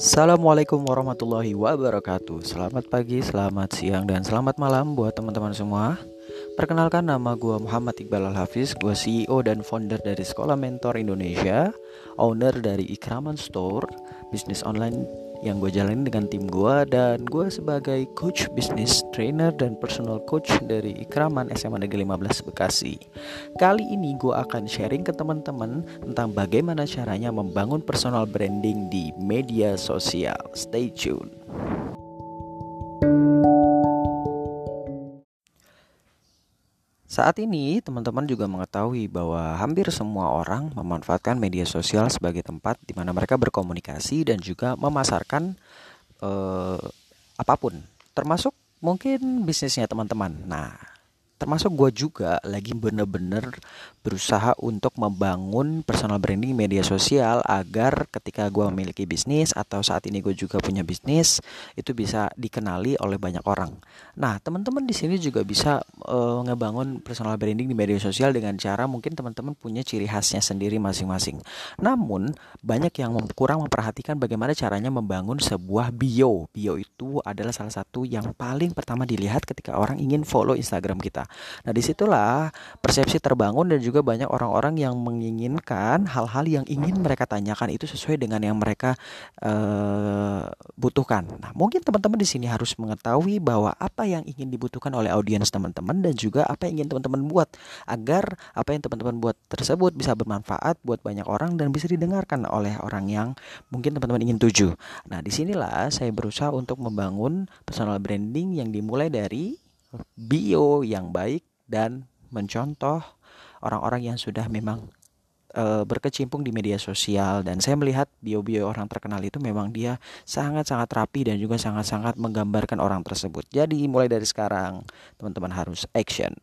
Assalamualaikum warahmatullahi wabarakatuh. Selamat pagi, selamat siang, dan selamat malam buat teman-teman semua Perkenalkan nama gue Muhammad Iqbal Al-Hafiz Gue CEO dan founder dari Sekolah Mentor Indonesia Owner dari Ikraman Store Bisnis online yang gue jalanin dengan tim gue dan gue sebagai coach bisnis trainer dan personal coach dari Ikraman SMA Negeri 15 Bekasi. Kali ini gue akan sharing ke teman-teman tentang bagaimana caranya membangun personal branding di media sosial. Stay tune. Saat ini, teman-teman juga mengetahui bahwa hampir semua orang memanfaatkan media sosial sebagai tempat di mana mereka berkomunikasi dan juga memasarkan eh, apa pun, termasuk mungkin bisnisnya teman-teman. Nah, termasuk gue juga lagi bener-bener berusaha untuk membangun personal branding media sosial agar ketika gue memiliki bisnis atau saat ini gue juga punya bisnis itu bisa dikenali oleh banyak orang. Nah teman-teman di sini juga bisa uh, ngebangun personal branding di media sosial dengan cara mungkin teman-teman punya ciri khasnya sendiri masing-masing. Namun banyak yang kurang memperhatikan bagaimana caranya membangun sebuah bio. Bio itu adalah salah satu yang paling pertama dilihat ketika orang ingin follow Instagram kita. Nah di situlah persepsi terbangun dan juga banyak orang-orang yang menginginkan hal-hal yang ingin mereka tanyakan itu sesuai dengan yang mereka uh, butuhkan. Nah mungkin teman-teman di sini harus mengetahui bahwa apa yang ingin dibutuhkan oleh audiens teman-teman dan juga apa yang ingin teman-teman buat agar apa yang teman-teman buat tersebut bisa bermanfaat buat banyak orang dan bisa didengarkan oleh orang yang mungkin teman-teman ingin tuju. Nah di sinilah saya berusaha untuk membangun personal branding yang dimulai dari bio yang baik dan mencontoh orang-orang yang sudah memang e, berkecimpung di media sosial dan saya melihat bio-bio orang terkenal itu memang dia sangat-sangat rapi dan juga sangat-sangat menggambarkan orang tersebut. Jadi mulai dari sekarang teman-teman harus action.